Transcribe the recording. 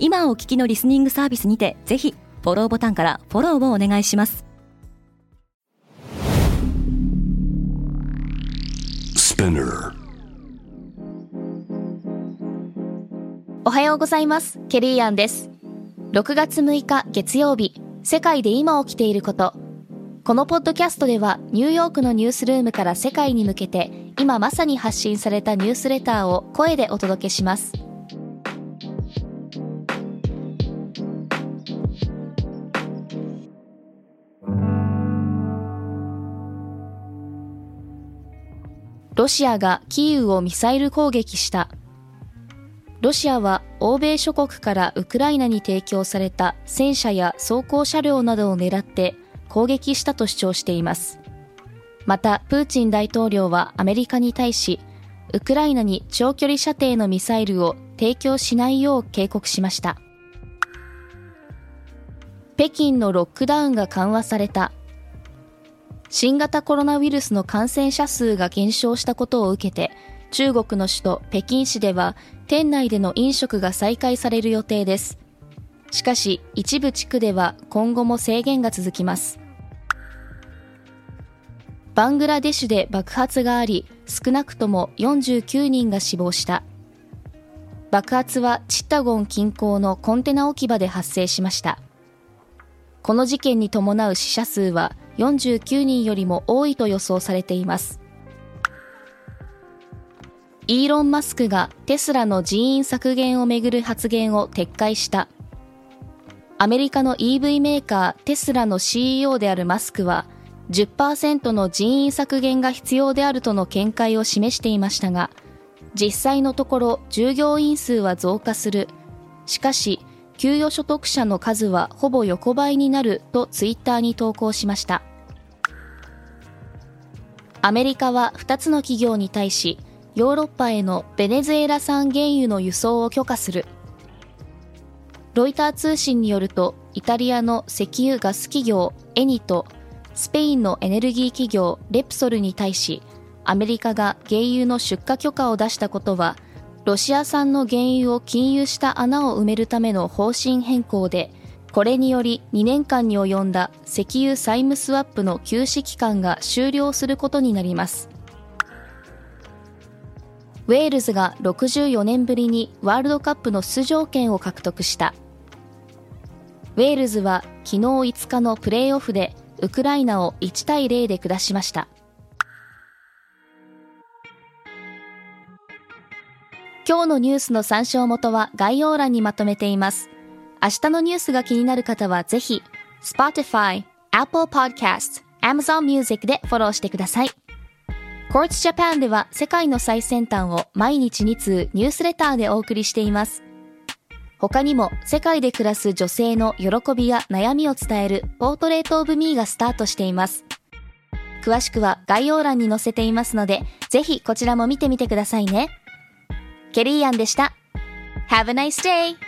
今お聞きのリスニングサービスにてぜひフォローボタンからフォローをお願いします。おはようございます。ケリーアンです。6月6日月曜日世界で今起きていること。このポッドキャストではニューヨークのニュースルームから世界に向けて今まさに発信されたニュースレターを声でお届けしますロシアがキーウをミサイル攻撃した。ロシアは欧米諸国からウクライナに提供された戦車や装甲車両などを狙って攻撃したと主張しています。またプーチン大統領はアメリカに対しウクライナに長距離射程のミサイルを提供しないよう警告しました。北京のロックダウンが緩和された新型コロナウイルスの感染者数が減少したことを受けて、中国の首都北京市では店内での飲食が再開される予定です。しかし一部地区では今後も制限が続きます。バングラデシュで爆発があり、少なくとも49人が死亡した。爆発はチッタゴン近郊のコンテナ置き場で発生しました。この事件に伴う死者数は49人よりも多いと予想されています。イーロン・マスクがテスラの人員削減をめぐる発言を撤回した。アメリカの EV メーカーテスラの CEO であるマスクは10%の人員削減が必要であるとの見解を示していましたが、実際のところ従業員数は増加する。しかし、給与所得者の数はほぼ横ばいになるとツイッターに投稿しました。アメリカは2つの企業に対し、ヨーロッパへのベネズエラ産原油の輸送を許可する。ロイター通信によると、イタリアの石油ガス企業エニと、スペインのエネルギー企業レプソルに対し、アメリカが原油の出荷許可を出したことは、ロシア産の原油を禁輸した穴を埋めるための方針変更で、これにより2年間に及んだ石油債務スワップの休止期間が終了することになります。ウェールズが64年ぶりにワールドカップの出場権を獲得した。ウェールズは昨日5日のプレーオフでウクライナを1対0で下しました。今日のニュースの参照元は概要欄にまとめています。明日のニュースが気になる方はぜひ、Spotify、Apple Podcast、Amazon Music でフォローしてください。Quartz Japan では世界の最先端を毎日2通ニュースレターでお送りしています。他にも世界で暮らす女性の喜びや悩みを伝えるポートレートオブミーがスタートしています。詳しくは概要欄に載せていますので、ぜひこちらも見てみてくださいね。ケリーアンでした。Have a nice day!